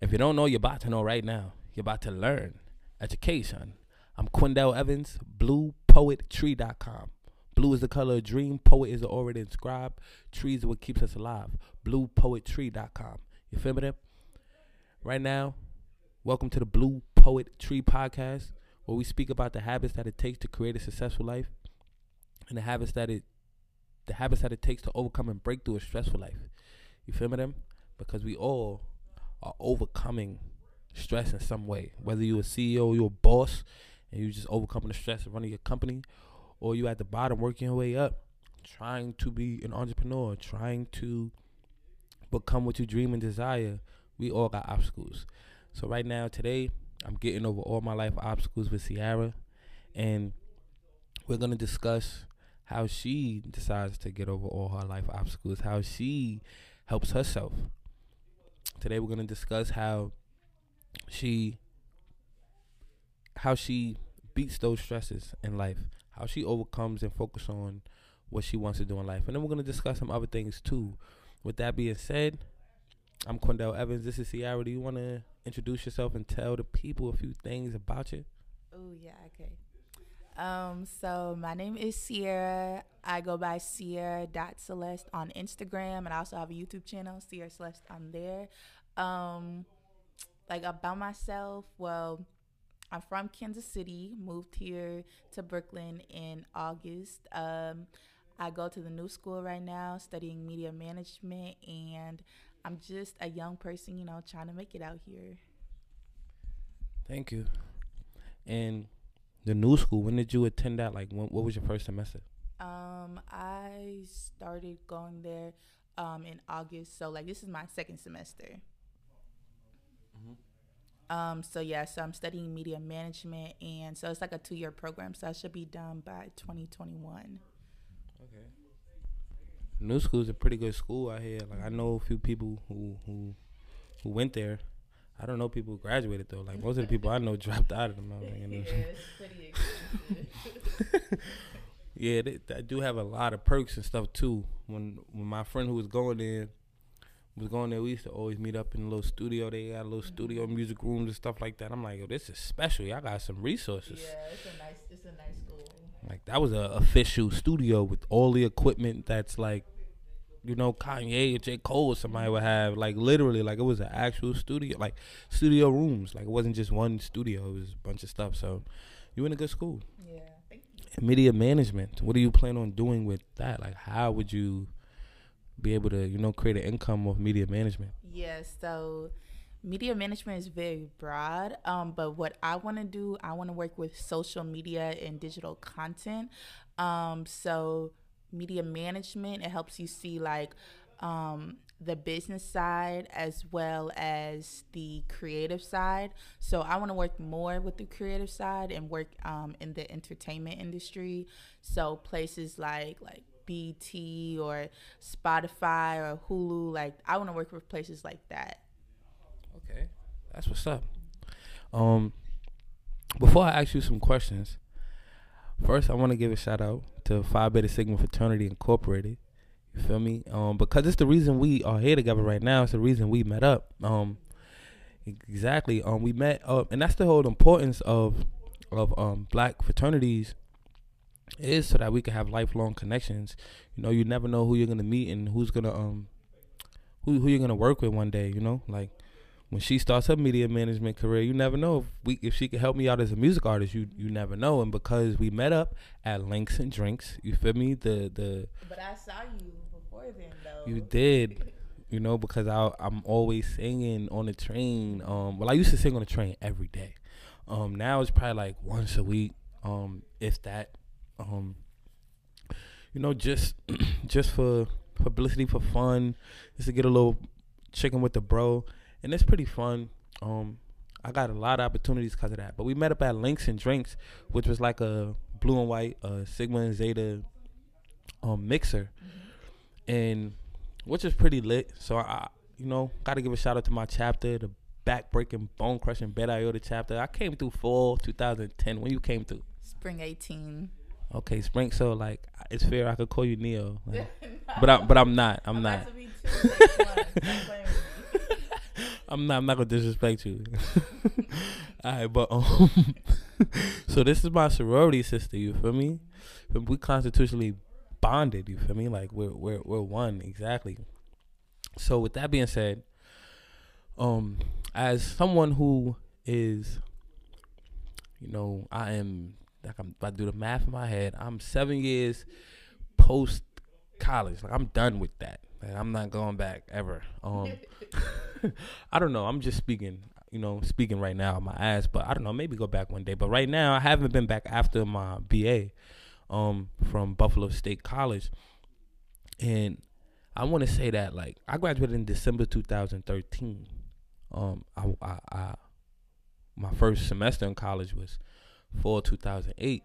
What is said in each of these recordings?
If you don't know, you're about to know right now. You're about to learn. Education. I'm Quindell Evans, bluepoettree.com. Blue is the color of dream. Poet is already inscribed. Trees is what keeps us alive. Bluepoettree.com. You feel me? There? Right now, welcome to the Blue Poet Tree Podcast, where we speak about the habits that it takes to create a successful life, and the habits that it, the habits that it takes to overcome and break through a stressful life. You feel me? Them? Because we all are overcoming stress in some way. Whether you're a CEO, you're a boss, and you're just overcoming the stress of running your company, or you're at the bottom working your way up, trying to be an entrepreneur, trying to become what you dream and desire. We all got obstacles. So right now, today, I'm getting over all my life obstacles with Ciara, and we're gonna discuss how she decides to get over all her life obstacles, how she helps herself. Today, we're gonna discuss how she how she beats those stresses in life, how she overcomes and focus on what she wants to do in life. And then we're gonna discuss some other things too. With that being said, I'm Quindell Evans. This is Ciara. Do you wanna introduce yourself and tell the people a few things about you? Oh yeah, okay. Um, so my name is Sierra. I go by Ciara.celeste on Instagram and I also have a YouTube channel, Sierra Celeste on there. Um like about myself, well, I'm from Kansas City, moved here to Brooklyn in August. Um, I go to the new school right now studying media management, and I'm just a young person, you know, trying to make it out here. Thank you. And the new school, when did you attend that? Like, when, what was your first semester? Um, I started going there um, in August, so like this is my second semester. Um, so yeah, so I'm studying media management, and so it's like a two year program. So I should be done by 2021. Okay. New school is a pretty good school out here. Like I know a few people who who who went there. I don't know people who graduated though. Like most of the people I know dropped out of the motherfucking. yeah, it's pretty expensive. yeah, they, they do have a lot of perks and stuff too. When when my friend who was going there was going there, we used to always meet up in a little studio. They got a little mm-hmm. studio music rooms and stuff like that. I'm like, yo, this is special. Y'all got some resources. yeah, it's a nice, it's a nice school. Like that was a official studio with all the equipment that's like, you know, Kanye or J. Cole or somebody would have. Like literally, like it was an actual studio, like studio rooms. Like it wasn't just one studio. It was a bunch of stuff. So you in a good school. Yeah. And media management. What do you plan on doing with that? Like how would you be able to, you know, create an income of media management? Yeah, so media management is very broad. Um, but what I want to do, I want to work with social media and digital content. Um, so media management, it helps you see like um, the business side as well as the creative side. So I want to work more with the creative side and work um, in the entertainment industry. So places like like BET or Spotify or Hulu, like I want to work with places like that. Okay, that's what's up. Um, before I ask you some questions, first I want to give a shout out to Phi Beta Sigma Fraternity Incorporated. You feel me? Um, because it's the reason we are here together right now. It's the reason we met up. Um, exactly. Um, we met up, and that's the whole importance of of um black fraternities is so that we can have lifelong connections. You know, you never know who you're gonna meet and who's gonna um who who you're gonna work with one day. You know, like when she starts her media management career, you never know if we if she could help me out as a music artist. You you never know. And because we met up at Links and Drinks, you feel me? The the But I saw you before then, though. you did. You know, because I I'm always singing on the train. Um, well, I used to sing on the train every day. Um, now it's probably like once a week. Um, if that. Um, you know, just just for publicity, for fun, just to get a little chicken with the bro, and it's pretty fun. Um, I got a lot of opportunities because of that. But we met up at Links and Drinks, which was like a blue and white uh, Sigma and Zeta um, mixer, and which is pretty lit. So I, you know, got to give a shout out to my chapter, the back breaking, bone crushing Beta Iota chapter. I came through fall 2010 when you came through. Spring 18. Okay, spring. So like, it's fair. I could call you Neo, like, but I, but I'm not. I'm, not. about to be two next month. Stop playing with me. I'm not. I'm not gonna disrespect you. All right, but um, so this is my sorority sister. You feel me? We constitutionally bonded. You feel me? Like we're we're we're one exactly. So with that being said, um, as someone who is, you know, I am like I'm about to do the math in my head. I'm seven years post college. Like I'm done with that. I'm not going back ever. Um, I don't know. I'm just speaking. You know, speaking right now my ass, but I don't know. Maybe go back one day. But right now, I haven't been back after my BA, um, from Buffalo State College, and I want to say that like I graduated in December 2013. Um, I, I, I my first semester in college was fall 2008.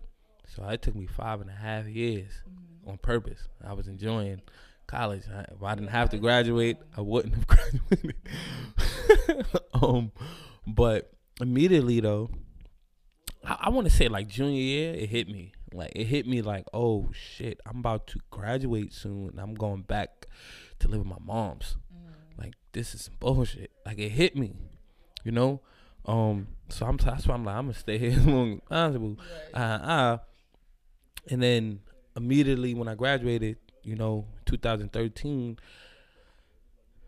So it took me five and a half years mm-hmm. on purpose. I was enjoying college. I, if I didn't have to graduate, I wouldn't have graduated. um, but immediately though, I, I want to say like junior year, it hit me. Like it hit me like, oh shit, I'm about to graduate soon. And I'm going back to live with my mom's. Mm. Like this is some bullshit. Like it hit me, you know. Um, so I'm that's why I'm like I'm gonna stay here as long as possible. Right. Uh, uh, and then immediately when I graduated, you know, 2013,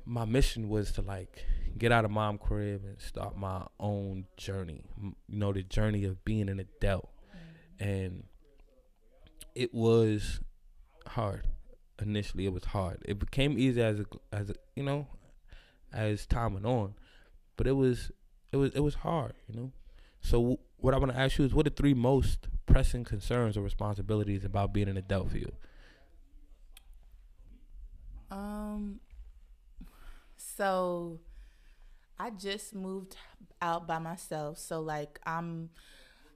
my mission was to like get out of mom crib and start my own journey. You know, the journey of being an adult, and it was hard. Initially, it was hard. It became easy as a, as a, you know, as time went on, but it was it was it was hard, you know. So what I want to ask you is, what are three most pressing concerns or responsibilities about being an adult for you? Um. So, I just moved out by myself. So like I'm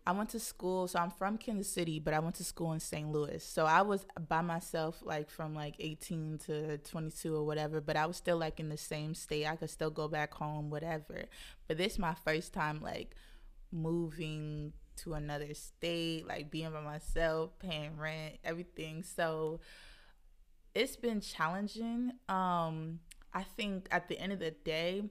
I went to school, so I'm from Kansas City, but I went to school in St. Louis. So I was by myself like from like 18 to 22 or whatever, but I was still like in the same state. I could still go back home, whatever. But this is my first time like moving to another state, like being by myself, paying rent, everything. So it's been challenging. Um I think at the end of the day,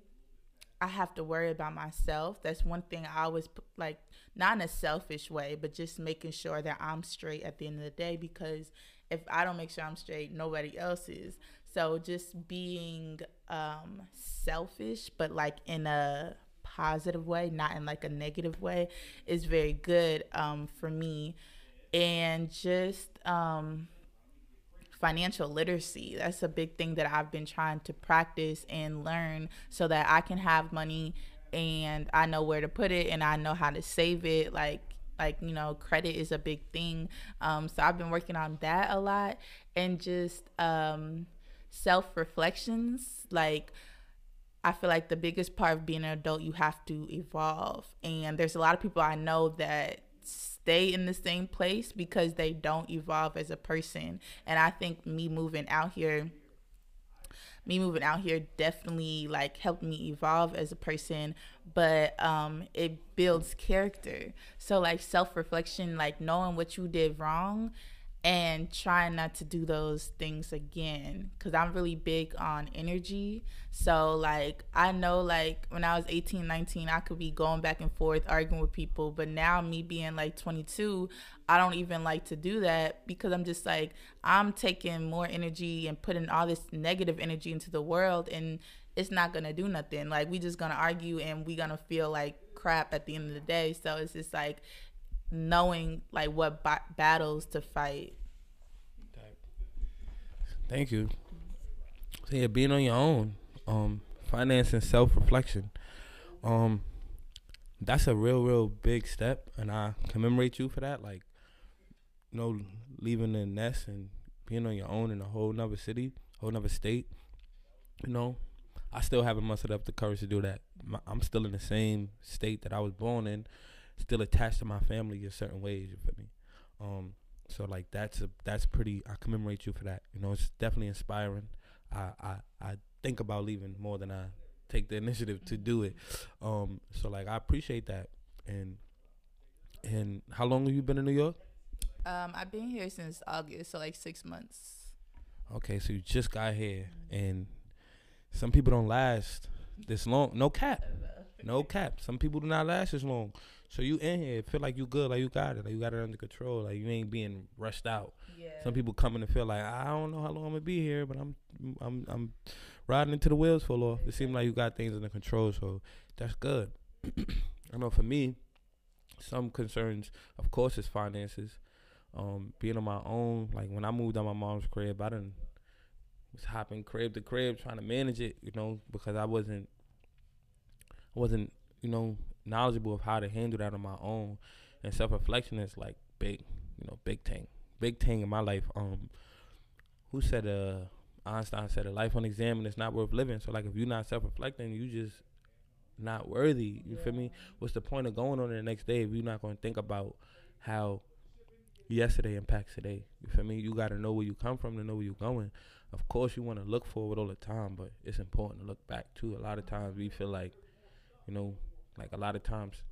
I have to worry about myself. That's one thing I always like not in a selfish way, but just making sure that I'm straight at the end of the day because if I don't make sure I'm straight, nobody else is. So just being um, selfish, but like in a positive way, not in like a negative way, is very good um, for me. And just um, financial literacy. That's a big thing that I've been trying to practice and learn so that I can have money and I know where to put it and I know how to save it. Like like you know credit is a big thing. Um, so I've been working on that a lot and just um, self reflections like I feel like the biggest part of being an adult you have to evolve. And there's a lot of people I know that stay in the same place because they don't evolve as a person. And I think me moving out here me moving out here definitely like helped me evolve as a person but um it builds character. So like self-reflection like knowing what you did wrong and trying not to do those things again because i'm really big on energy. So like i know like when i was 18 19 i could be going back and forth arguing with people but now me being like 22 i don't even like to do that because i'm just like i'm taking more energy and putting all this negative energy into the world and it's not gonna do nothing. Like we just gonna argue and we gonna feel like crap at the end of the day. So it's just like knowing like what ba- battles to fight. Thank you. So yeah, being on your own, um, finance and self reflection, um, that's a real, real big step, and I commemorate you for that. Like, you know, leaving the nest and being on your own in a whole nother city, whole nother state. You know, I still haven't mustered up the courage to do that. I'm still in the same state that I was born in, still attached to my family in certain ways. You feel me? Um, so like that's a that's pretty. I commemorate you for that. You know, it's definitely inspiring. I I I think about leaving more than I take the initiative to do it. Um, so like I appreciate that. And and how long have you been in New York? Um, I've been here since August, so like six months. Okay, so you just got here, and some people don't last this long. No cap. No cap. Some people do not last this long. So you in here feel like you good, like you got it, like you got it under control, like you ain't being rushed out. Yeah. Some people coming to feel like I don't know how long I'm gonna be here, but I'm I'm I'm riding until the wheels fall off. It seems like you got things under control, so that's good. I know for me, some concerns, of course, is finances. Um, being on my own, like when I moved out my mom's crib, I didn't was hopping crib to crib trying to manage it, you know, because I wasn't I wasn't, you know, knowledgeable of how to handle that on my own. And self reflection is like big, you know, big thing. Big thing in my life. Um who said uh Einstein said a life on unexamined is not worth living. So like if you're not self reflecting, you just not worthy. You feel me? What's the point of going on the next day if you're not gonna think about how yesterday impacts today? You feel me? You gotta know where you come from to know where you're going. Of course you wanna look forward all the time, but it's important to look back too. A lot of times we feel like, you know, like a lot of times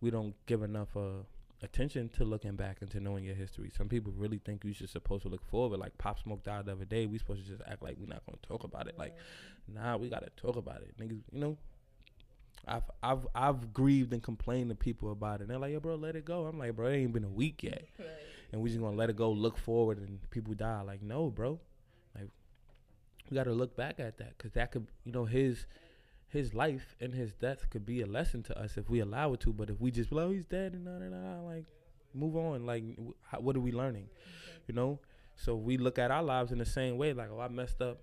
we don't give enough uh attention to looking back and to knowing your history. Some people really think you should supposed to look forward. Like Pop Smoke died the other day. We supposed to just act like we're not gonna talk about it. Like, nah, we gotta talk about it. Niggas, you know, I've I've I've grieved and complained to people about it. And they're like, "Yo, bro, let it go." I'm like, "Bro, it ain't been a week yet, Right. and we just gonna let it go, look forward, and people die." Like, no, bro. Like, we gotta look back at that because that could, you know, his his life and his death could be a lesson to us if we allow it to. But if we just, like, oh, he's dead and nah, nah, nah, like, move on. Like, how, what are we learning? You know. So we look at our lives in the same way. Like, oh, I messed up,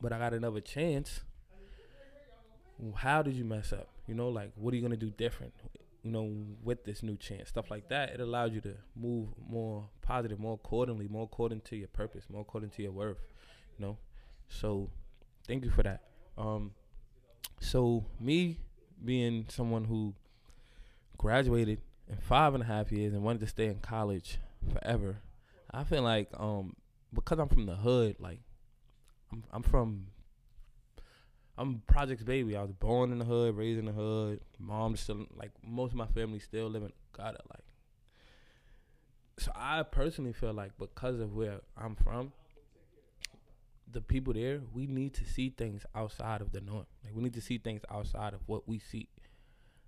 but I got another chance how did you mess up? You know, like what are you gonna do different? You know, with this new chance, stuff like that. It allows you to move more positive, more accordingly, more according to your purpose, more according to your worth. You know, so thank you for that. Um, so me being someone who graduated in five and a half years and wanted to stay in college forever, I feel like um because I'm from the hood, like I'm I'm from I'm Projects baby. I was born in the hood, raised in the hood. Mom still like most of my family still living got it like. So I personally feel like because of where I'm from, the people there, we need to see things outside of the norm. Like we need to see things outside of what we see.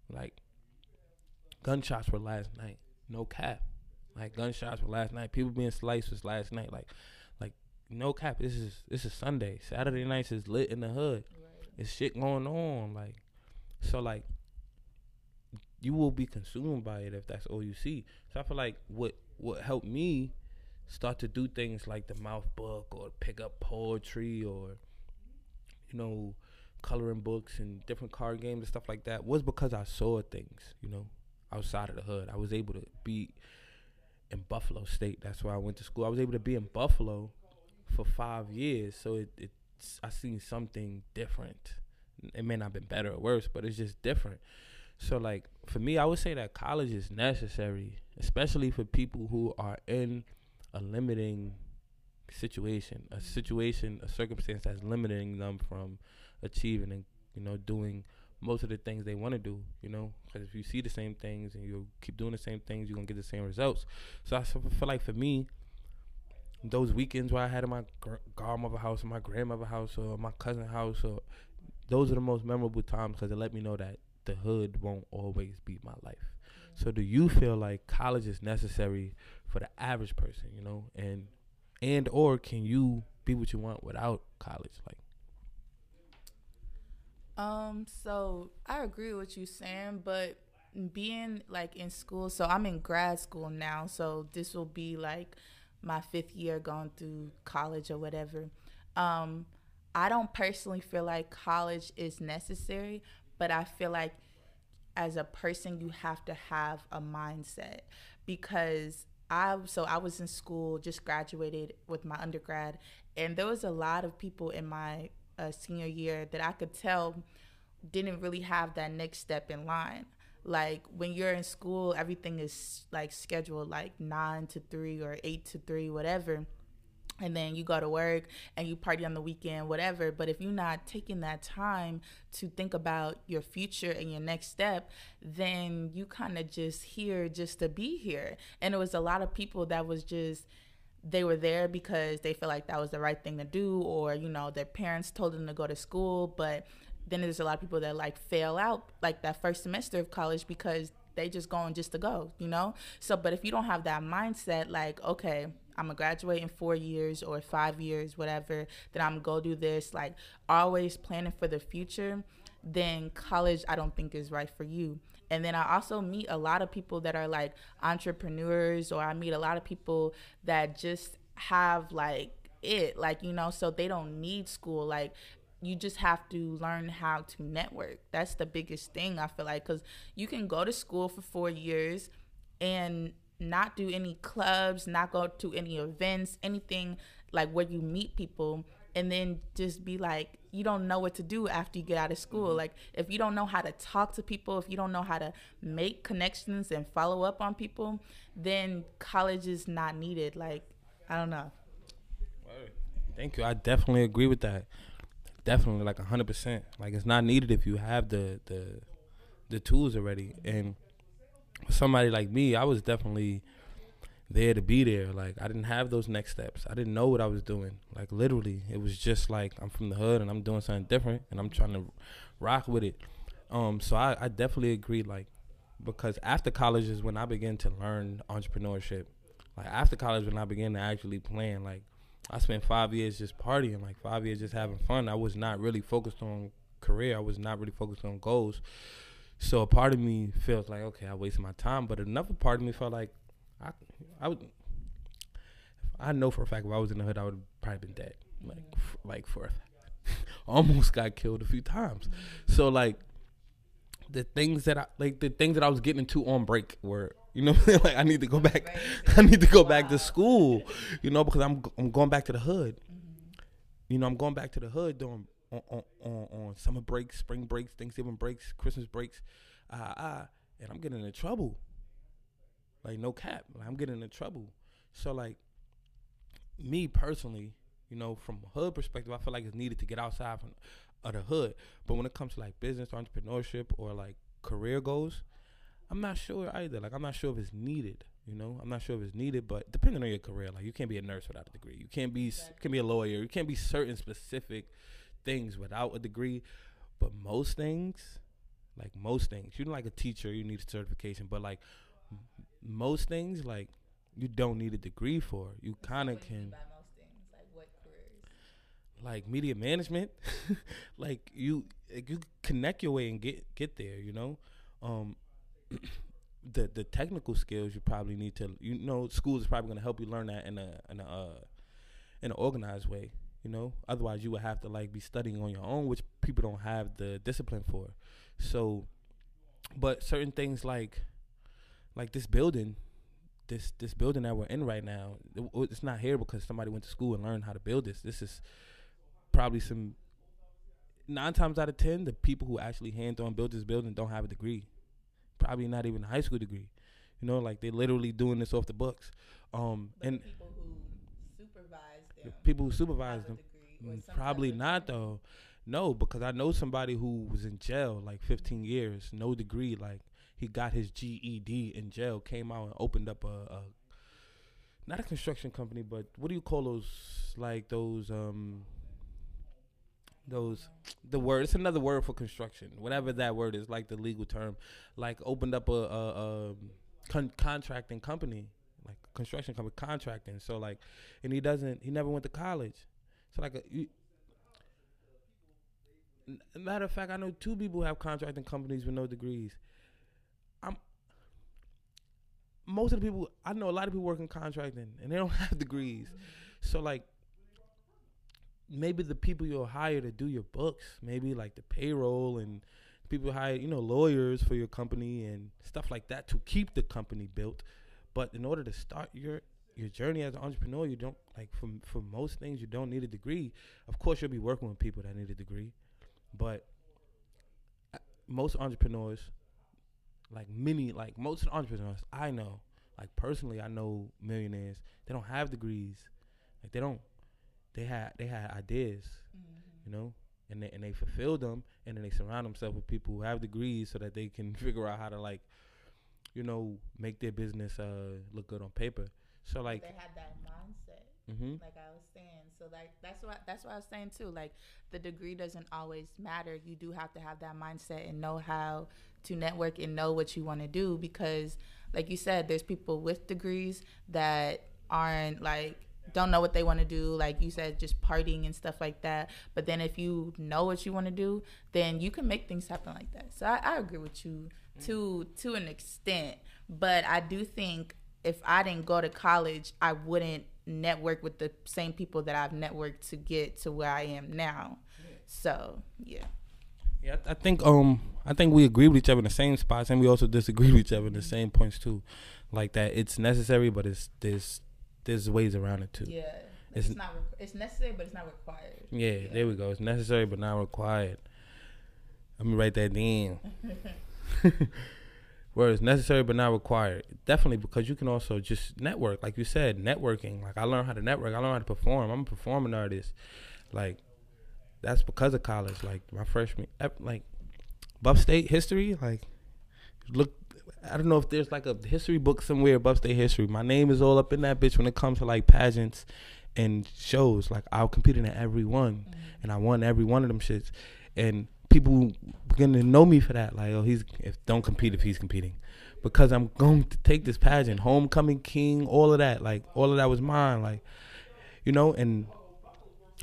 Like gunshots were last night. No cap. Like gunshots were last night. People being sliced was last night. Like like no cap. This is this is Sunday. Saturday nights is lit in the hood. It's shit going on. Like so like you will be consumed by it if that's all you see. So I feel like what what helped me start to do things like the mouth book or pick up poetry or you know coloring books and different card games and stuff like that was because I saw things, you know, outside of the hood. I was able to be in Buffalo State. That's where I went to school. I was able to be in Buffalo for five years, so it, it's I seen something different. It may not have been better or worse, but it's just different. So like for me, I would say that college is necessary, especially for people who are in a limiting situation, a situation, a circumstance that's limiting them from achieving and you know doing most of the things they want to do. You know, because if you see the same things and you keep doing the same things, you're gonna get the same results. So I feel like for me, those weekends where I had in my gr- godmother house or my grandmother house or my cousin house, or those are the most memorable times because it let me know that the hood won't always be my life. So do you feel like college is necessary for the average person, you know, and and or can you be what you want without college? Like Um, so I agree with you saying, but being like in school, so I'm in grad school now, so this will be like my fifth year going through college or whatever. Um, I don't personally feel like college is necessary, but I feel like as a person you have to have a mindset because I so I was in school, just graduated with my undergrad, and there was a lot of people in my uh, senior year that I could tell didn't really have that next step in line. Like when you're in school, everything is like scheduled like nine to three or eight to three, whatever. And then you go to work and you party on the weekend, whatever. But if you're not taking that time to think about your future and your next step, then you kind of just here just to be here. And it was a lot of people that was just they were there because they felt like that was the right thing to do or you know their parents told them to go to school but then there's a lot of people that like fail out like that first semester of college because they just going just to go, you know? So, but if you don't have that mindset, like, okay, I'm gonna graduate in four years or five years, whatever, then I'm gonna go do this, like, always planning for the future, then college, I don't think is right for you. And then I also meet a lot of people that are like entrepreneurs, or I meet a lot of people that just have like it, like, you know, so they don't need school. Like, you just have to learn how to network. That's the biggest thing I feel like cuz you can go to school for 4 years and not do any clubs, not go to any events, anything like where you meet people and then just be like you don't know what to do after you get out of school. Mm-hmm. Like if you don't know how to talk to people, if you don't know how to make connections and follow up on people, then college is not needed. Like I don't know. Thank you. I definitely agree with that definitely like hundred percent. Like it's not needed if you have the the the tools already. And somebody like me, I was definitely there to be there. Like I didn't have those next steps. I didn't know what I was doing. Like literally, it was just like I'm from the hood and I'm doing something different and I'm trying to rock with it. Um, so I, I definitely agree. Like because after college is when I began to learn entrepreneurship. Like after college, when I began to actually plan, like I spent five years just partying, like five years just having fun. I was not really focused on career. I was not really focused on goals. So a part of me felt like, okay, I wasted my time. But another part of me felt like I, I would. I know for a fact if I was in the hood, I would have probably been dead. Like, f- like for, almost got killed a few times. So like, the things that I like, the things that I was getting into on break were you know, like I need to go back. I need to go wow. back to school. You know, because I'm I'm going back to the hood. Mm-hmm. You know, I'm going back to the hood during on on, on, summer breaks, spring breaks, Thanksgiving breaks, Christmas breaks, uh, uh, and I'm getting in trouble. Like no cap, like, I'm getting in trouble. So like, me personally, you know, from a hood perspective, I feel like it's needed to get outside from of the hood. But when it comes to like business, entrepreneurship, or like career goals, I'm not sure either. Like I'm not sure if it's needed. You know, I'm not sure if it's needed, but depending on your career, like you can't be a nurse without a degree. You can't be can be a lawyer. You can't be certain specific things without a degree. But most things, like most things, you're not like a teacher, you need a certification. But like m- most things, like you don't need a degree for. You kind of can. Like, what careers? like media management, like you, like you connect your way and get get there. You know, um, the the technical skills you probably need to you know school is probably going to help you learn that in a in a uh, in an organized way you know otherwise you would have to like be studying on your own which people don't have the discipline for so but certain things like like this building this this building that we're in right now it, it's not here because somebody went to school and learned how to build this this is probably some nine times out of ten the people who actually hands on build this building don't have a degree probably not even a high school degree. You know, like they're literally doing this off the books. Um, but and people supervise people who supervise them, probably not though. No, because I know somebody who was in jail like 15 years, no degree. Like he got his GED in jail, came out and opened up a, a not a construction company, but what do you call those? Like those um those the word it's another word for construction whatever that word is like the legal term like opened up a, a, a con- contracting company construction company contracting. So like and he doesn't he never went to college. So like a, you, matter of fact i know two people have contracting companies with no degrees. I'm most of the people i know a lot of people work in contracting and they don't have degrees. So like maybe the people you'll hire to do your books, maybe like the payroll and people hire, you know, lawyers for your company and stuff like that to keep the company built. But in order to start your your journey as an entrepreneur, you don't like for for most things you don't need a degree. Of course, you'll be working with people that need a degree, but uh, most entrepreneurs, like many, like most entrepreneurs I know, like personally, I know millionaires. They don't have degrees. Like they don't they had they had ideas, mm-hmm. you know, and they and they fulfilled them, and then they surround themselves with people who have degrees so that they can figure out how to like, you know, make their business uh look good on paper. So like they had that mindset. Mm-hmm. Like I was saying, so like that's what that's what I was saying too. Like the degree doesn't always matter. You do have to have that mindset and know how to network and know what you want to do because, like you said, there's people with degrees that aren't like don't know what they want to do like you said just partying and stuff like that but then if you know what you want to do then you can make things happen like that so I, I agree with you to to an extent but i do think if i didn't go to college i wouldn't network with the same people that i've networked to get to where i am now so yeah yeah i think um i think we agree with each other in the same spots and we also disagree with each other in the same points too like that it's necessary but it's there's there's ways around it too. Yeah. It's, it's not. it's necessary, but it's not required. Yeah, yeah, there we go. It's necessary, but not required. Let me write that down. Where it's necessary but not required. Definitely because you can also just network, like you said, networking. Like I learned how to network. I learned how to perform. I'm a performing artist. Like that's because of college. Like my freshman, like Buff State history. Like look I don't know if there's like a history book somewhere Buff state history. My name is all up in that bitch when it comes to like pageants and shows. Like I'll compete in every one, mm-hmm. and I won every one of them shits. And people begin to know me for that. Like, oh, he's if don't compete if he's competing, because I'm going to take this pageant, homecoming king, all of that. Like all of that was mine. Like, you know, and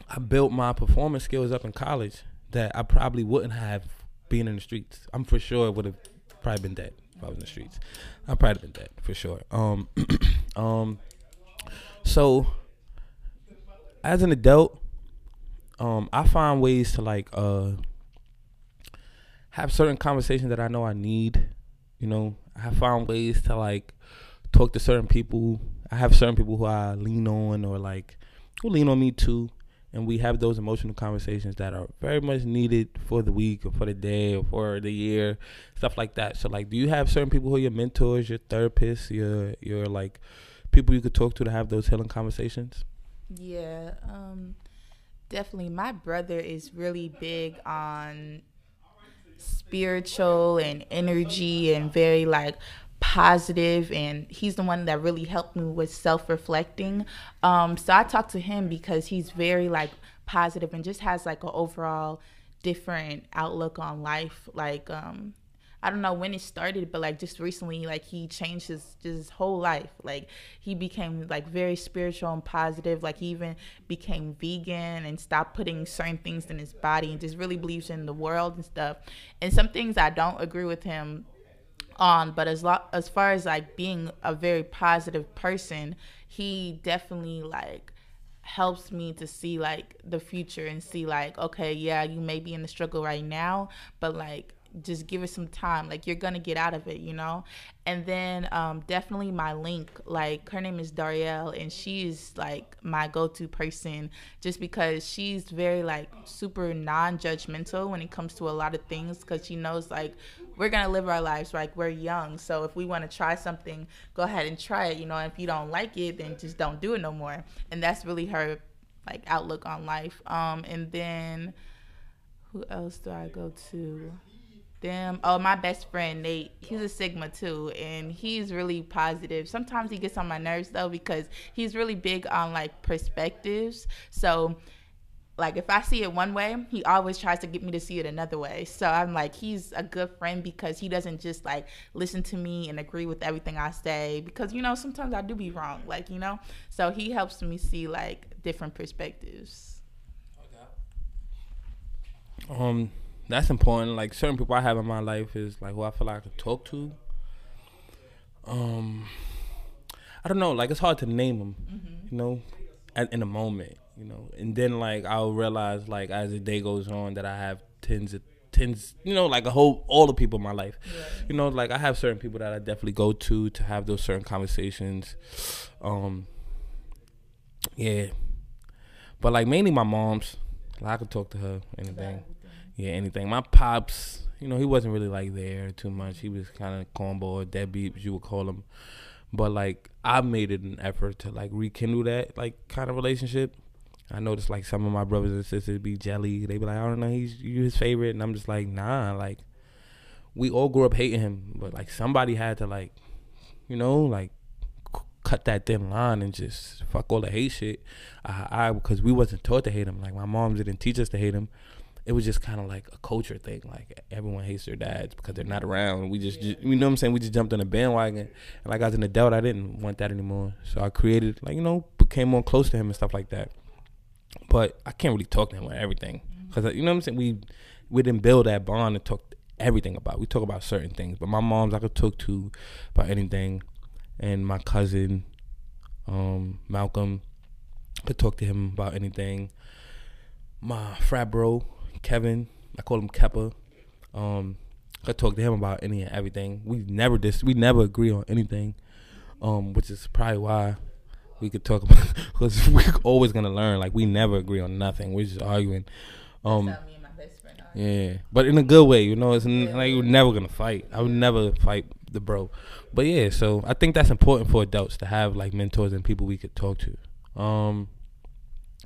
I built my performance skills up in college that I probably wouldn't have being in the streets. I'm for sure would have probably been dead if I was in the streets. I'd probably been dead for sure. Um, um, so as an adult, um, I find ways to like uh have certain conversations that I know I need. You know, I have found ways to like talk to certain people. I have certain people who I lean on or like who lean on me too and we have those emotional conversations that are very much needed for the week or for the day or for the year, stuff like that. So like, do you have certain people who are your mentors, your therapists, your your like people you could talk to to have those healing conversations? Yeah, um, definitely. My brother is really big on spiritual and energy and very like positive and he's the one that really helped me with self-reflecting. Um, so i talked to him because he's very like positive and just has like an overall different outlook on life. Like um I don't know when it started, but like just recently, like he changed his his whole life. Like he became like very spiritual and positive. Like he even became vegan and stopped putting certain things in his body and just really believes in the world and stuff. And some things I don't agree with him on but as lo- as far as like being a very positive person he definitely like helps me to see like the future and see like okay yeah you may be in the struggle right now but like just give it some time. Like you're gonna get out of it you know? And then um, definitely my link like her name is darielle and she's like my go-to person just because she's very like super non-judgmental when it comes to a lot of things because she knows like we're gonna live our lives like we're young. So if we want to try something go ahead and try it you know? If you don't like it then just don't do it no more. And that's really her like outlook on life. Um and then who else do i go to them oh my best friend nate he's a sigma too and he's really positive sometimes he gets on my nerves though because he's really big on like perspectives so like if I see it one way, he always tries to get me to see it another way. So I'm like, he's a good friend because he doesn't just like listen to me and agree with everything I say because you know sometimes I do be wrong, like you know. So he helps me see like different perspectives. Okay. Um, that's important. Like certain people I have in my life is like who I feel like I can talk to. Um, I don't know. Like it's hard to name them. Mm-hmm. You know, at, in a moment you know. And then like I'll realize like as the day goes on that I have tens of tens, you know, like a whole all the people in my life. Yeah. You know, like I have certain people that I definitely go to to have those certain conversations. Um yeah. But like mainly my mom's. Like, I could talk to her anything. Yeah, anything. My pops, you know, he wasn't really like there too much. He was kind of cornball, deadbeat, you would call him. But like I made it an effort to like rekindle that like kind of relationship. I noticed like some of my brothers and sisters be jelly. They be like, I don't know, he's you his favorite, and I'm just like, nah. Like, we all grew up hating him, but like somebody had to like, you know, like cut that thin line and just fuck all the hate shit. I, I because we wasn't taught to hate him. Like my mom didn't teach us to hate him. It was just kind of like a culture thing. Like everyone hates their dads because they're not around. We just, Yeah. you know what I'm saying? We just jumped on the bandwagon. And like as an adult, I didn't want that anymore. So I created, like you know, became more close to him and stuff like that. But I can't really talk to him about everything because you know what I'm saying. We we didn't build that bond and talk everything about. We talk about certain things. But my mom's I could talk to about anything, and my cousin, um, Malcolm, could talk to him about anything. My frat bro, Kevin, I call him Keppa. Um, I talk to him about any and everything. We never dis we never agree on anything. Um, which is probably why we could talk about because we're always gonna learn. Like we never agree on nothing. We're just arguing. Um, That's how me and my best friend are. yeah, but in a good way, you know. It's n Yeah. like we're never gonna fight. I would never fight the bro, but yeah. So I think that's important for adults to have like mentors and people we could talk to. Um,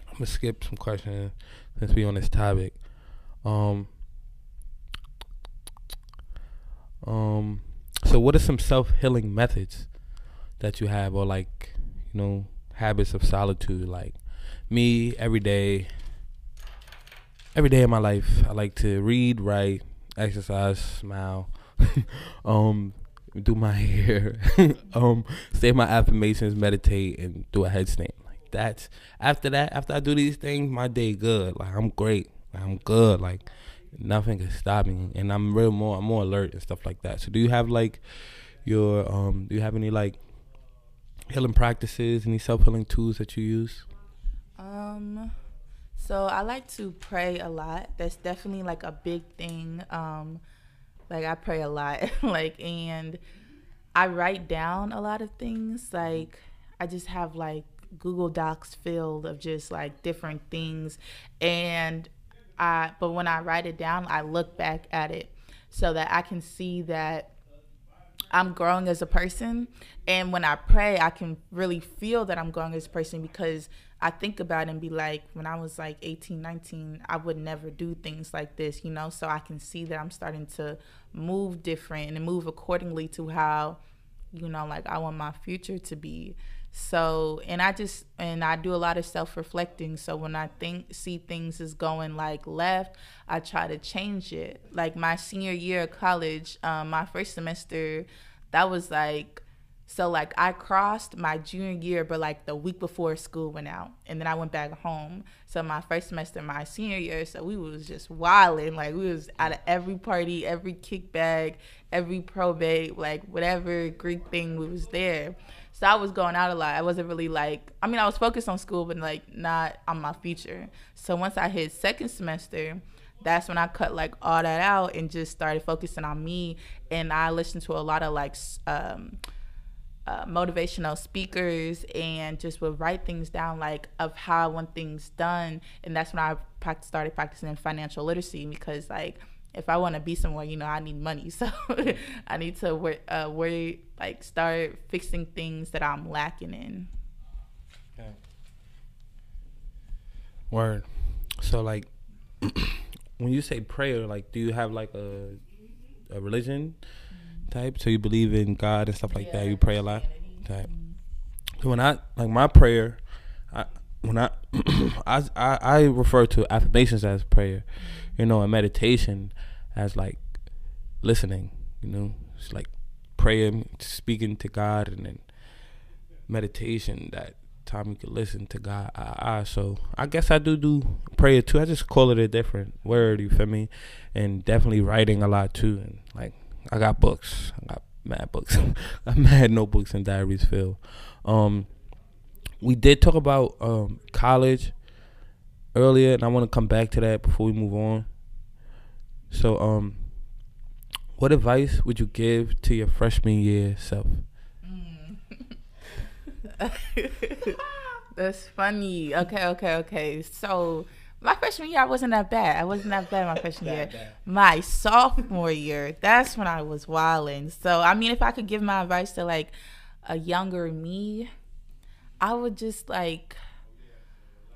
I'm gonna skip some questions since we on this topic. Um, um, so what are some self healing methods that you have, or like you know habits of solitude? Like me, every day every day of my life I like to read, write, exercise, smile, um, do my hair, um, say my affirmations, meditate, and do a headstand. Like that's after that. After I do these things, my day good. Like I'm great. I'm good. Like nothing can stop me, and I'm real more. I'm more alert and stuff like that. So do you have like your um? Do you have any like healing practices? Any self healing tools that you use? Um, so I like to pray a lot. That's definitely like a big thing. Um, like I pray a lot, like, and I write down a lot of things. Like I just have like Google Docs filled of just like different things, and I. But when I write it down, I look back at it so that I can see that I'm growing as a person. And when I pray, I can really feel that I'm growing as a person because I think about it and be like, when I was like 18, 19, I would never do things like this, you know? So I can see that I'm starting to move different and move accordingly to how, you know, like I want my future to be. So, and I just, and I do a lot of self reflecting. So when I think, see things is going like left, I try to change it. Like my senior year of college, um, my first semester, that was like, so like I crossed my junior year, but like the week before school went out, and then I went back home. So my first semester, my senior year, so we was just wilding. Like we was out of every party, every kickback, every probate, like whatever Greek thing we was there. So I was going out a lot. I wasn't really like, I mean, I was focused on school, but like not on my future. So once I hit second semester, that's when I cut like all that out and just started focusing on me. And I listened to a lot of like, um, uh, motivational speakers and just would write things down like of how I want things done and that's when I started practicing financial literacy because like if I want to be somewhere you know I need money so I need to wor- uh, worry like start fixing things that I'm lacking in Word. So like when you say prayer, like do you have like a a religion type? So you believe in God and stuff like that. You pray a lot. Type. So when I like my prayer, I when I I, I I refer to affirmations as prayer, you know, and meditation as like listening. You know, it's like prayer, speaking to God, and then meditation that time you can listen to God. I, I, so I guess I do do prayer too. I just call it a different word. You feel me? And definitely writing a lot too. And like I got books. I got mad books. I mad notebooks and diaries filled. Um, we did talk about um college earlier, and I want to come back to that before we move on. So um, what advice would you give to your freshman year self? Mm. That's funny. Okay, okay, okay. So my freshman year, I wasn't that bad. I wasn't that bad my freshman year. My sophomore year, that's when I was wilding. So I mean, if I could give my advice to like a younger me, I would just like.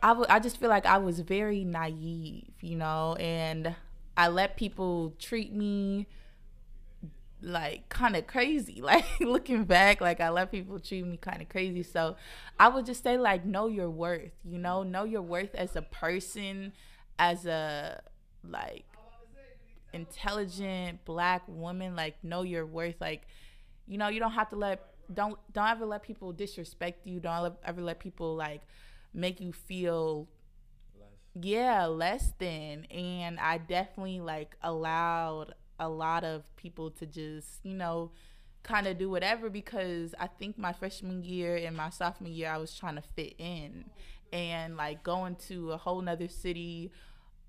I would. I just feel like I was very naive, you know, and I let people treat me like kind of crazy. Like looking back, like I let people treat me kind of crazy. So I would just say like know your worth, you know, know your worth as a person, as a like intelligent black woman, like know your worth. Like, you know, you don't have to let don't don't ever let people disrespect you. Don't ever let people like make you feel yeah less than and i definitely like allowed a lot of people to just, you know, kind of do whatever because I think my freshman year and my sophomore year I was trying to fit in and like going to a whole nother city.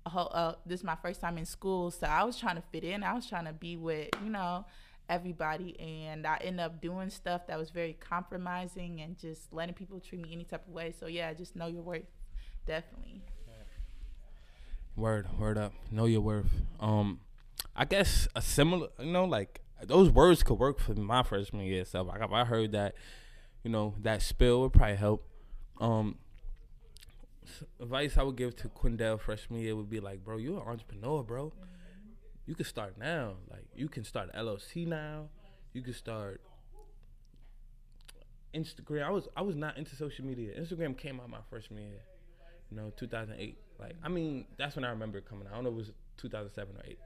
Whole, uh, this is my first time in school, so I was trying to fit in. I was trying to be with you know everybody, and I ended up doing stuff that was very compromising and just letting people treat me any type of way. So yeah, just know your worth, definitely. Word, word up. Know your worth. Um, I guess a similar, you know, like those words could work for my freshman year stuff. Like if I heard that, you know, that spill would probably help. Um, advice I would give to Quindell freshman year would be like, bro, you're an entrepreneur, bro. You can start now. Like you can start LLC now. You can start Instagram. I was I was not into social media. Instagram came out my freshman year. You know, 2008. Like I mean, that's when I remember it coming out. I don't know if it was 2007 or 8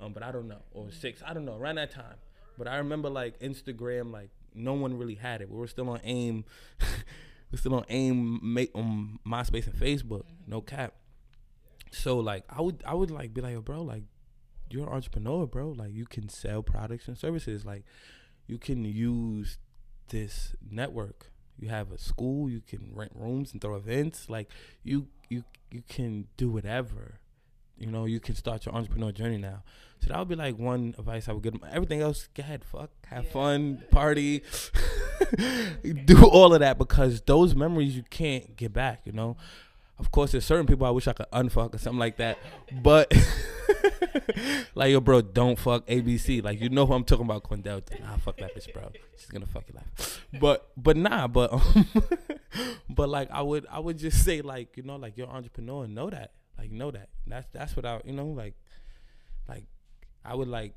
um, but I don't know, or six, I don't know, around that time. But I remember like Instagram, like no one really had it. We were still on AIM, we're still on AIM, make on MySpace and Facebook, no cap. So like I would I would like be like, bro, like you're an entrepreneur, bro. Like you can sell products and services. Like you can use this network. You have a school. You can rent rooms and throw events. Like you you you can do whatever you know, you can start your entrepreneur journey now. So that would be like one advice I would give them. Everything else, go ahead, fuck, have yeah. fun, party, do all of that because those memories you can't get back. You know, of course, there's certain people I wish I could unfuck or something like that, but like yo, bro, don't fuck ABC. Like you know who I'm talking about, Quindell. Nah, fuck that bitch, bro. She's gonna fuck your life. But but nah, but um, but like I would I would just say like you know like you're an entrepreneur know that like know that. That's that's what I you know like like I would like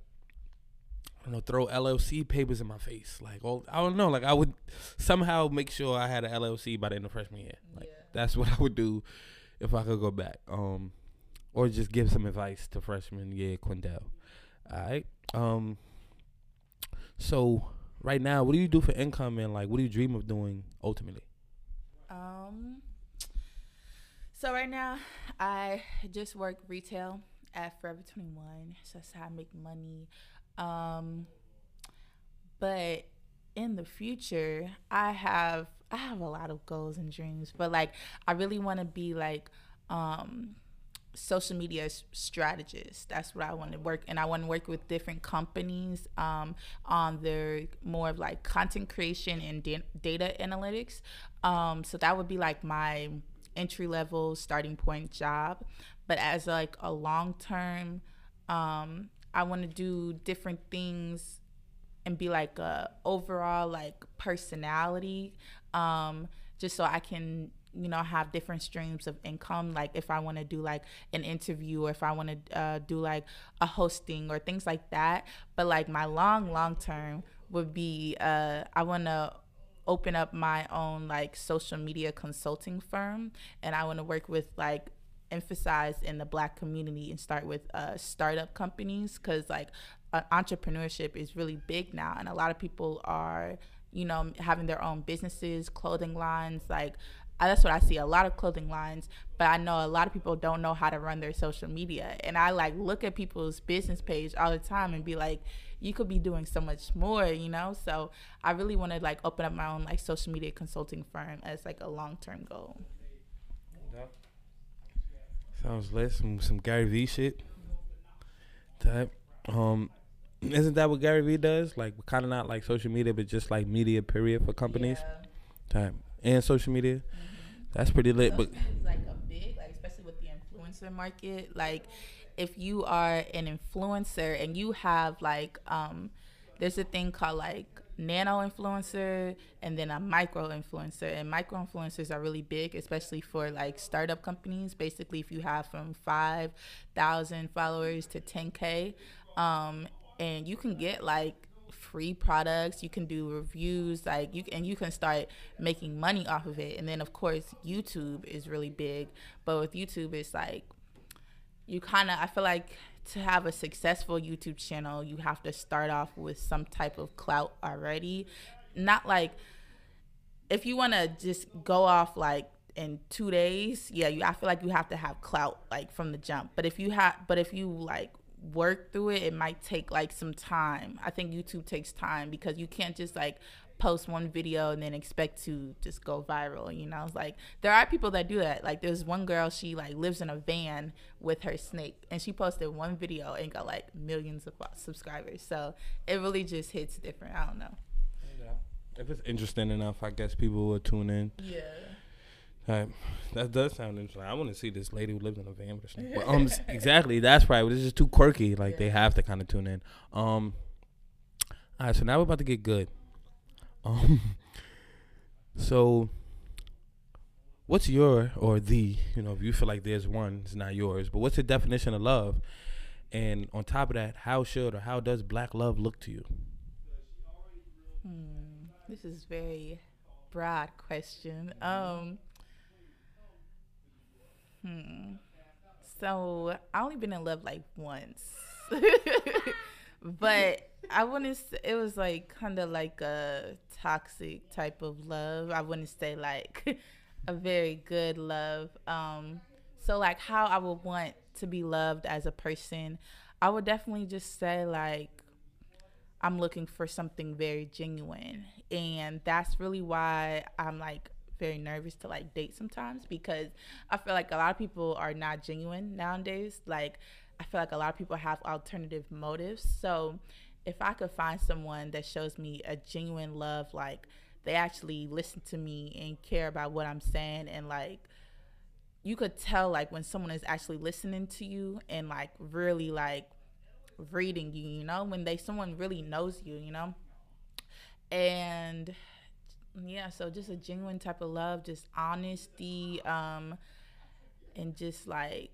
I don't know throw LLC papers in my face. Like all I don't know like I would somehow make sure I had an LLC by the end of freshman year. Like yeah. that's what I would do if I could go back. Um or just give some advice to freshman year Quindell. All right. Um so right now, what do you do for income and like what do you dream of doing ultimately? Um so right now, I just work retail at Forever 21. So that's how I make money. Um, but in the future, I have I have a lot of goals and dreams. But like, I really want to be like um, social media strategist. That's what I want to work, and I want to work with different companies um, on their more of like content creation and da- data analytics. Um, so that would be like my entry level starting point job but as like a long term um i want to do different things and be like a overall like personality um just so i can you know have different streams of income. Like if i want to do like an interview or if i want to uh, do like a hosting or things like that. But like my long long term would be uh i want to open up my own like social media consulting firm and I want to work with like emphasize in the black community and start with uh, startup companies because like uh, entrepreneurship is really big now and a lot of people are you know having their own businesses clothing lines like that's what I see a lot of clothing lines, but I know a lot of people don't know how to run their social media. And I like look at people's business page all the time and be like, you could be doing so much more, you know? So I really want to like open up my own like social media consulting firm as like a long term goal. Sounds lit. Some some Gary Vee shit. Type. Um, isn't that what Gary Vee does? Like, kind of not like social media, but just like media period for companies. Yeah. Type and social media. Mm-hmm. That's pretty lit. Social but like a big, like especially with the influencer market, like if you are an influencer and you have like um there's a thing called like nano influencer and then a micro influencer. And micro influencers are really big especially for like startup companies. Basically if you have from 5000 followers to 10k um and you can get like free products. You can do reviews like you and you can start making money off of it. And then of course youtube is really big. But with youtube it's like you kind of i feel like to have a successful youtube channel you have to start off with some type of clout already not like if you want to just go off like in two days yeah you i feel like you have to have clout like from the jump but if you have but if you like work through it, it might take like some time. I think YouTube takes time because you can't just like post one video and then expect to just go viral you know it's like there are people that do that like there's one girl she like lives in a van with her snake and she posted one video and got like millions of subscribers so it really just hits different i don't know yeah. if it's interesting enough i guess people will tune in yeah Right. That does sound interesting. I want to see this lady who lives in a van with a snake. But, um, exactly. That's right. This is too quirky. Like yeah. they have to kind of tune in. Um. All right. So now we're about to get good. Um. So. What's your or the you know if you feel like there's one it's not yours but what's the definition of love, and on top of that how should or how does black love look to you? Hmm. This is very broad question. Um Hmm. So I only been in love like once, but I wouldn't. It was like kind of like a toxic type of love. I wouldn't say like a very good love. Um, so like how I would want to be loved as a person, I would definitely just say like I'm looking for something very genuine, and that's really why I'm like very nervous to like date sometimes because I feel like a lot of people are not genuine nowadays. Like I feel like a lot of people have alternative motives. So if I could find someone that shows me a genuine love, like they actually listen to me and care about what I'm saying and like you could tell like when someone is actually listening to you and like really like reading you, you know, when they someone really knows you, you know. And yeah so just a genuine type of love just honesty um and just like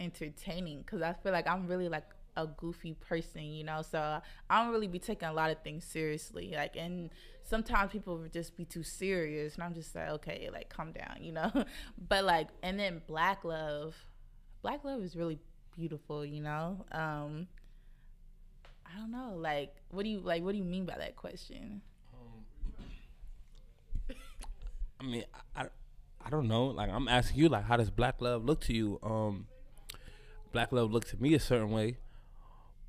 entertaining because i feel like i'm really like a goofy person you know so i don't really be taking a lot of things seriously like and sometimes people would just be too serious and i'm just like okay like calm down you know but like and then black love black love is really beautiful you know um i don't know like what do you like what do you mean by that question I mean, I, I don't know. Like I'm asking you, like, how does black love look to you? Um, black love looks to me a certain way.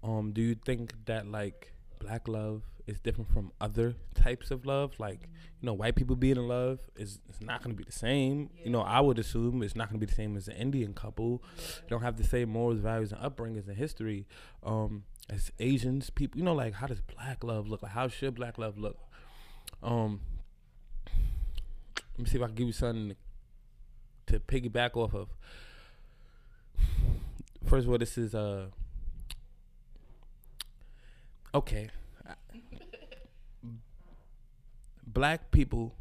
Um, do you think that like black love is different from other types of love? Like, you know, white people being in love is it's not going to be the same. Yeah. You know, I would assume it's not going to be the same as an Indian couple. Yeah. They don't have the same morals, values, and upbringings and history. Um, as Asians, people, you know, like how does black love look? Like, how should black love look? Um, let me see if I can give you something to piggyback off of. First of all, this is uh okay. Black people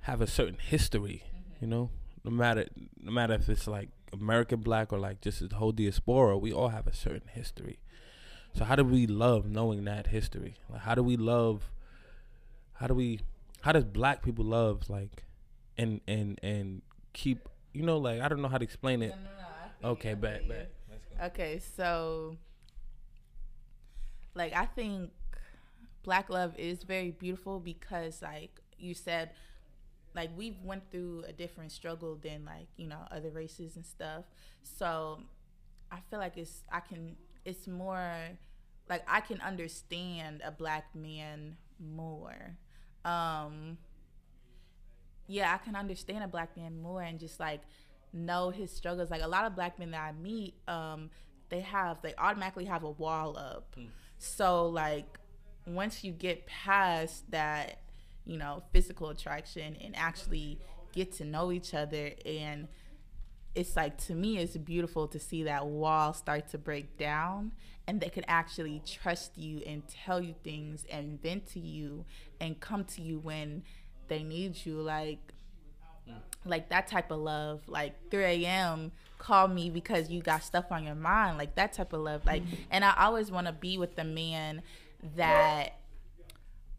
have a certain history, you know. No matter no matter if it's like American black or like just the whole diaspora, we all have a certain history. So how do we love knowing that history? Like how do we love how do we how does black people love like and and and keep you know like I don't know how to explain it. No, no, no, okay, bad, bad. Okay, so like I think black love is very beautiful because like you said like we've went through a different struggle than like you know other races and stuff so i feel like it's i can it's more like i can understand a black man more um yeah i can understand a black man more and just like know his struggles like a lot of black men that i meet um they have they automatically have a wall up mm. so like once you get past that you know physical attraction and actually get to know each other and it's like to me it's beautiful to see that wall start to break down and they can actually trust you and tell you things and vent to you and come to you when they need you like like that type of love like 3 a.m call me because you got stuff on your mind like that type of love like and i always want to be with the man that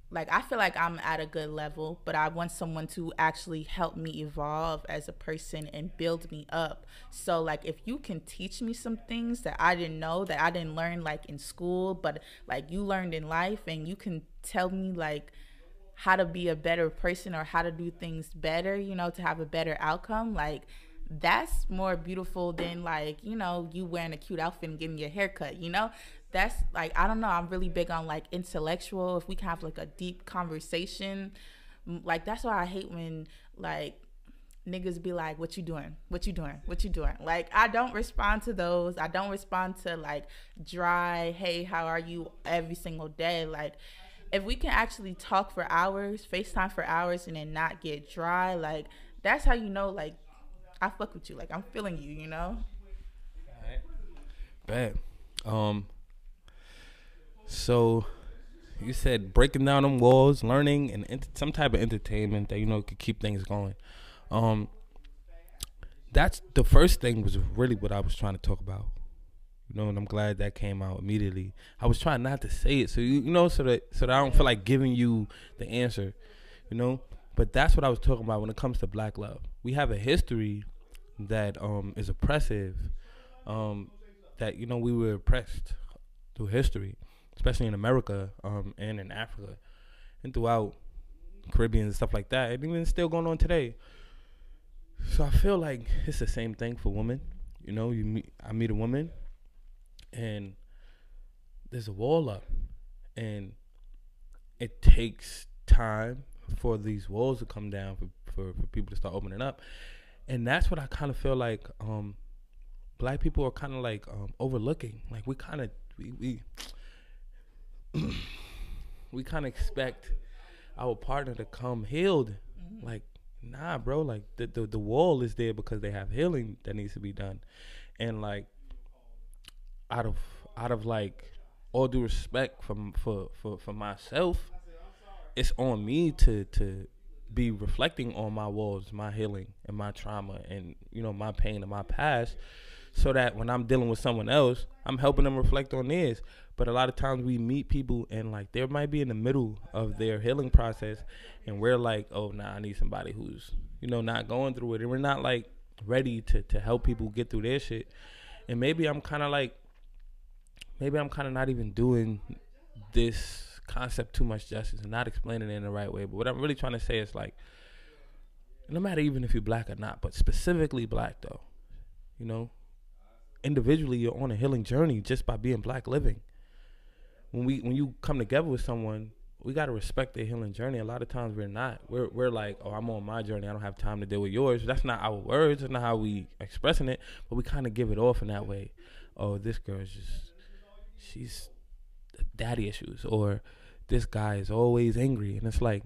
like I feel like I'm at a good level, but I want someone to actually help me evolve as a person and build me up. So like if you can teach me some things that I didn't know that I didn't learn like in school, but like you learned in life and you can tell me like how to be a better person or how to do things better, you know, to have a better outcome, like that's more beautiful than like, you know, you wearing a cute outfit and getting your hair cut, you know? that's like I don't know. I'm really big on like intellectual. If we can have like a deep conversation, like that's why I hate when like niggas be like, "What you doing? What you doing? What you doing?" Like I don't respond to those. I don't respond to like dry, "Hey, how are you?" every single day. Like if we can actually talk for hours, FaceTime for hours, and then not get dry, like that's how you know like I fuck with you. Like I'm feeling you. You know. Bad. Um, so you said breaking down them walls, learning, and ent- some type of entertainment that you know could keep things going. Um, that's the first thing was really what I was trying to talk about. You know, and I'm glad that came out immediately. I was trying not to say it, so you, you know, so that so that I don't feel like giving you the answer. You know, but that's what I was talking about when it comes to black love. We have a history that um is oppressive. Um, that you know we were oppressed through history especially in America um, and in Africa and throughout Caribbean and stuff like that. And even still going on today. So I feel like it's the same thing for women. You know, you meet I meet a woman and there's a wall up and it takes time for these walls to come down for, for, for people to start opening up. And that's what I kind of feel like um, black people are kind of like um, overlooking. Like we kind of we, we we kind of expect our partner to come healed. Mm-hmm. Like, nah, bro. Like the, the the wall is there because they have healing that needs to be done, and like out of out of like all due respect from for for for myself, it's on me to to be reflecting on my walls, my healing, and my trauma, and you know my pain and my past, so that when I'm dealing with someone else, I'm helping them reflect on theirs. But a lot of times we meet people and like they might be in the middle of their healing process, and we're like, oh, nah, I need somebody who's you know not going through it, and we're not like ready to to help people get through their shit. And maybe I'm kind of like, maybe I'm kind of not even doing this concept too much justice and not explaining it in the right way. But what I'm really trying to say is like, no matter even if you're black or not, but specifically black though, you know, individually you're on a healing journey just by being black living when we when you come together with someone, we gotta respect their healing journey. A lot of times we're not. We're we're like, oh, I'm on my journey. I don't have time to deal with yours. That's not our words. That's not how we expressing it. But we kind of give it off in that way. Oh, this girl's just she's daddy issues, or this guy is always angry, and it's like,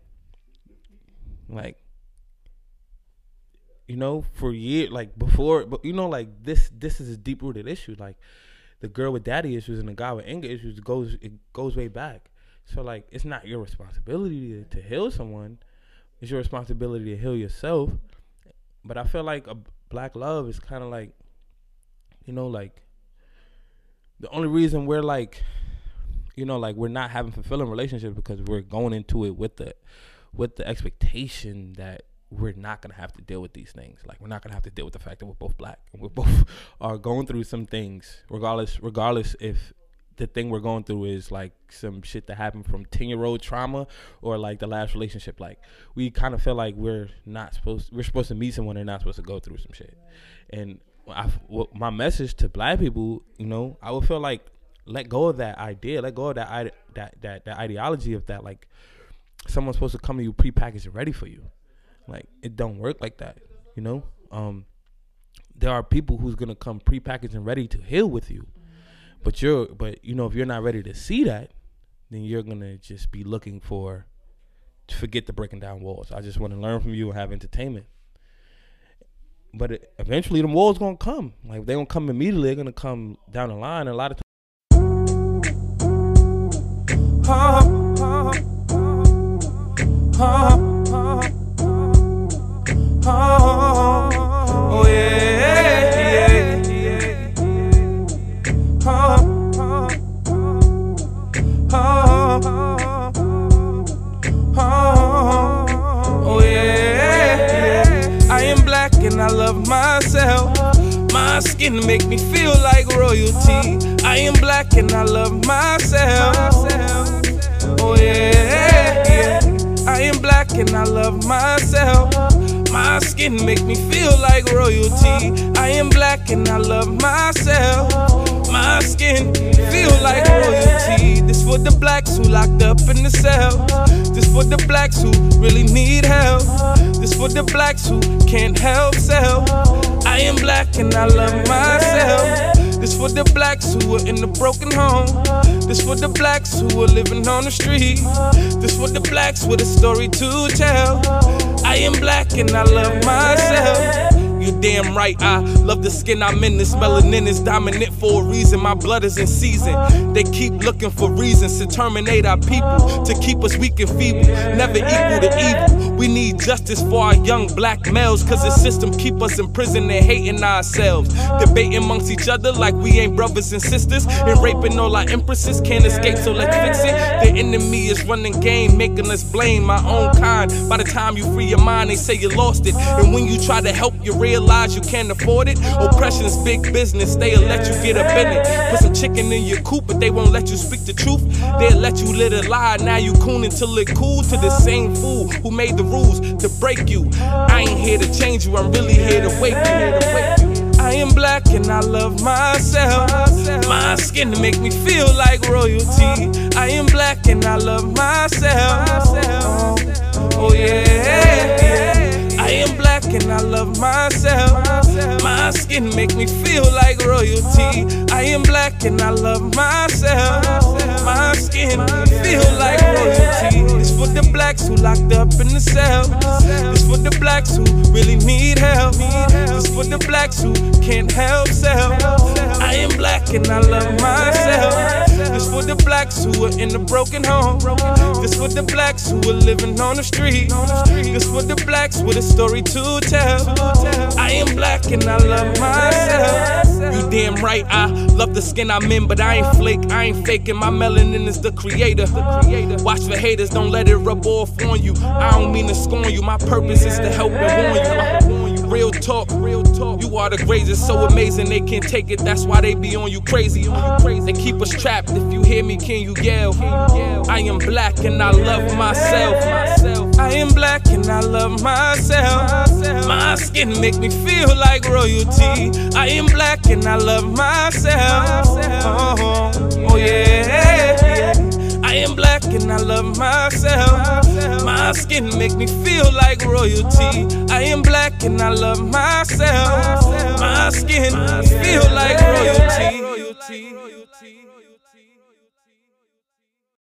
like you know, for years, like before, but you know, like this, this is a deep rooted issue. Like the girl with daddy issues and the guy with anger issues goes it goes way back. So like it's not your responsibility to, to heal someone. It's your responsibility to heal yourself. But I feel like a black love is kind of like you know like the only reason we're like you know like we're not having fulfilling relationships because we're going into it with the with the expectation that we're not gonna have to deal with these things. Like we're not gonna have to deal with the fact that we're both black and we're both are going through some things, regardless regardless if the thing we're going through is like some shit that happened from 10 year old trauma or like the last relationship like we kind of feel like we're not supposed we're supposed to meet someone and not supposed to go through some shit and I, my message to black people you know i would feel like let go of that idea let go of that that that, that ideology of that like someone's supposed to come to you prepackaged and ready for you like it don't work like that, you know. Um, there are people who's gonna come prepackaged and ready to heal with you, but you're but you know if you're not ready to see that, then you're gonna just be looking for forget the breaking down walls. I just want to learn from you and have entertainment. But it, eventually, the walls gonna come. Like they don't come immediately. They're gonna come down the line. A lot of times. Love myself. My skin make me feel like royalty. I am black and I love myself. Oh yeah, yeah. I am black and I love myself. My skin make me feel like royalty. I am black and I love myself. My skin feel like royalty. This for the blacks who locked up in the cell. This for the blacks who really need help. This for the blacks who can't help self. I am black and I love myself. This for the blacks who are in the broken home. This for the blacks who are living on the street. This for the blacks with a story to tell. I am black and I love myself. You're damn right, I love the skin I'm in. This melanin is dominant for a reason. My blood is in season. They keep looking for reasons to terminate our people, to keep us weak and feeble, never equal to evil. We need justice for our young black males, cause the system keep us in prison and hating ourselves. Debating amongst each other like we ain't brothers and sisters, and raping all our empresses can't escape, so let's fix it. The enemy is running game, making us blame our own kind. By the time you free your mind, they say you lost it. And when you try to help, you realize you can't afford it. Oppression's big business, they'll let you get up in it. Put some chicken in your coop, but they won't let you speak the truth. They'll let you live a lie, now you coon until it cool to the same fool who made the rules to break you. I ain't here to change you, I'm really here to wake you. Here to wake you. I am black and I love myself. My skin to make me feel like royalty. I am black and I love myself. I love myself. My skin make me feel like royalty. I am black and I love myself. My skin feel like royalty. It's for the blacks who locked up in the cell. It's for the blacks who really need help. It's for the blacks who can't help self. I am black and I love myself. This for the blacks who are in the broken home. This for the blacks who are living on the street. This for the blacks with a story to tell. I am black and I love myself. You damn right, I love the skin I'm in, but I ain't flake, I ain't faking. My melanin is the creator. Watch for haters, don't let it rub off on you. I don't mean to scorn you, my purpose is to help and warn you. Real talk, real talk. You are the greatest, so amazing they can't take it. That's why they be on you crazy, on you crazy. They keep us trapped. If you hear me, can you yell? I am black and I love myself. I am black and I love myself. My skin make me feel like royalty. I am black and I love myself. Oh, oh, oh yeah, yeah. I am black and I love myself. My skin make me feel like royalty. I am black and I love myself. My skin feel like royalty.